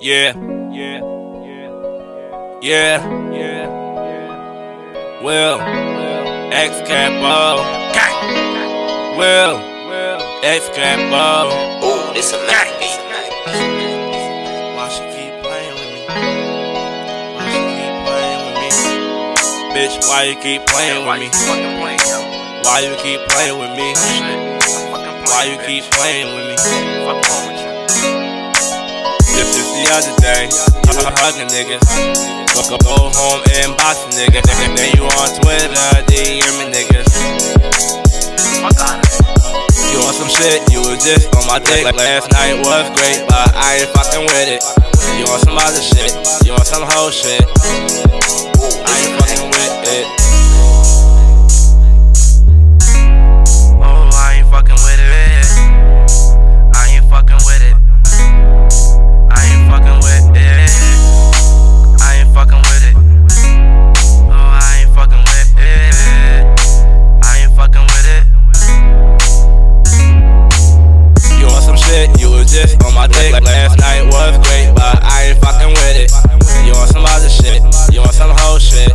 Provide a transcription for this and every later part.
Yeah, yeah, yeah, yeah, yeah. Will, X Capo, Will, Xcapo. Ooh, this a beat. Why she keep playing with me? Why she keep playing with me? Bitch, why you keep playing with me? fucking playing, yo? Why you keep playing with me? Shit, I'm fucking Why you keep playing with me? Other day, hugging niggas. Go, go, go home and box a nigga. Then you on Twitter, DM me niggas. Fuck out of. You on some shit, you was just on my dick. Like last night was great, but I ain't fucking with it. You on some other shit, you on some whole shit. On my dick. Last night was great, but I ain't fucking with it. You on some other shit, you on some whole shit.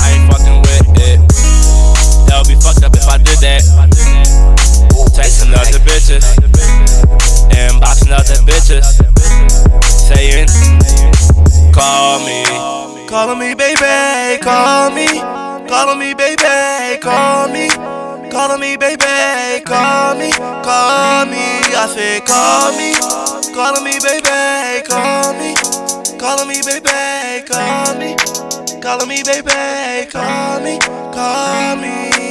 I ain't fucking with it. That would be fucked up if I did that. Texting other bitches, inboxing other bitches, saying, Call me, calling me, baby, call me, calling me, baby, call me. Calling me, baby, call me, call me. Call me, calling me, baby, call me, calling me, baby, call me, calling me, baby, call me, call me.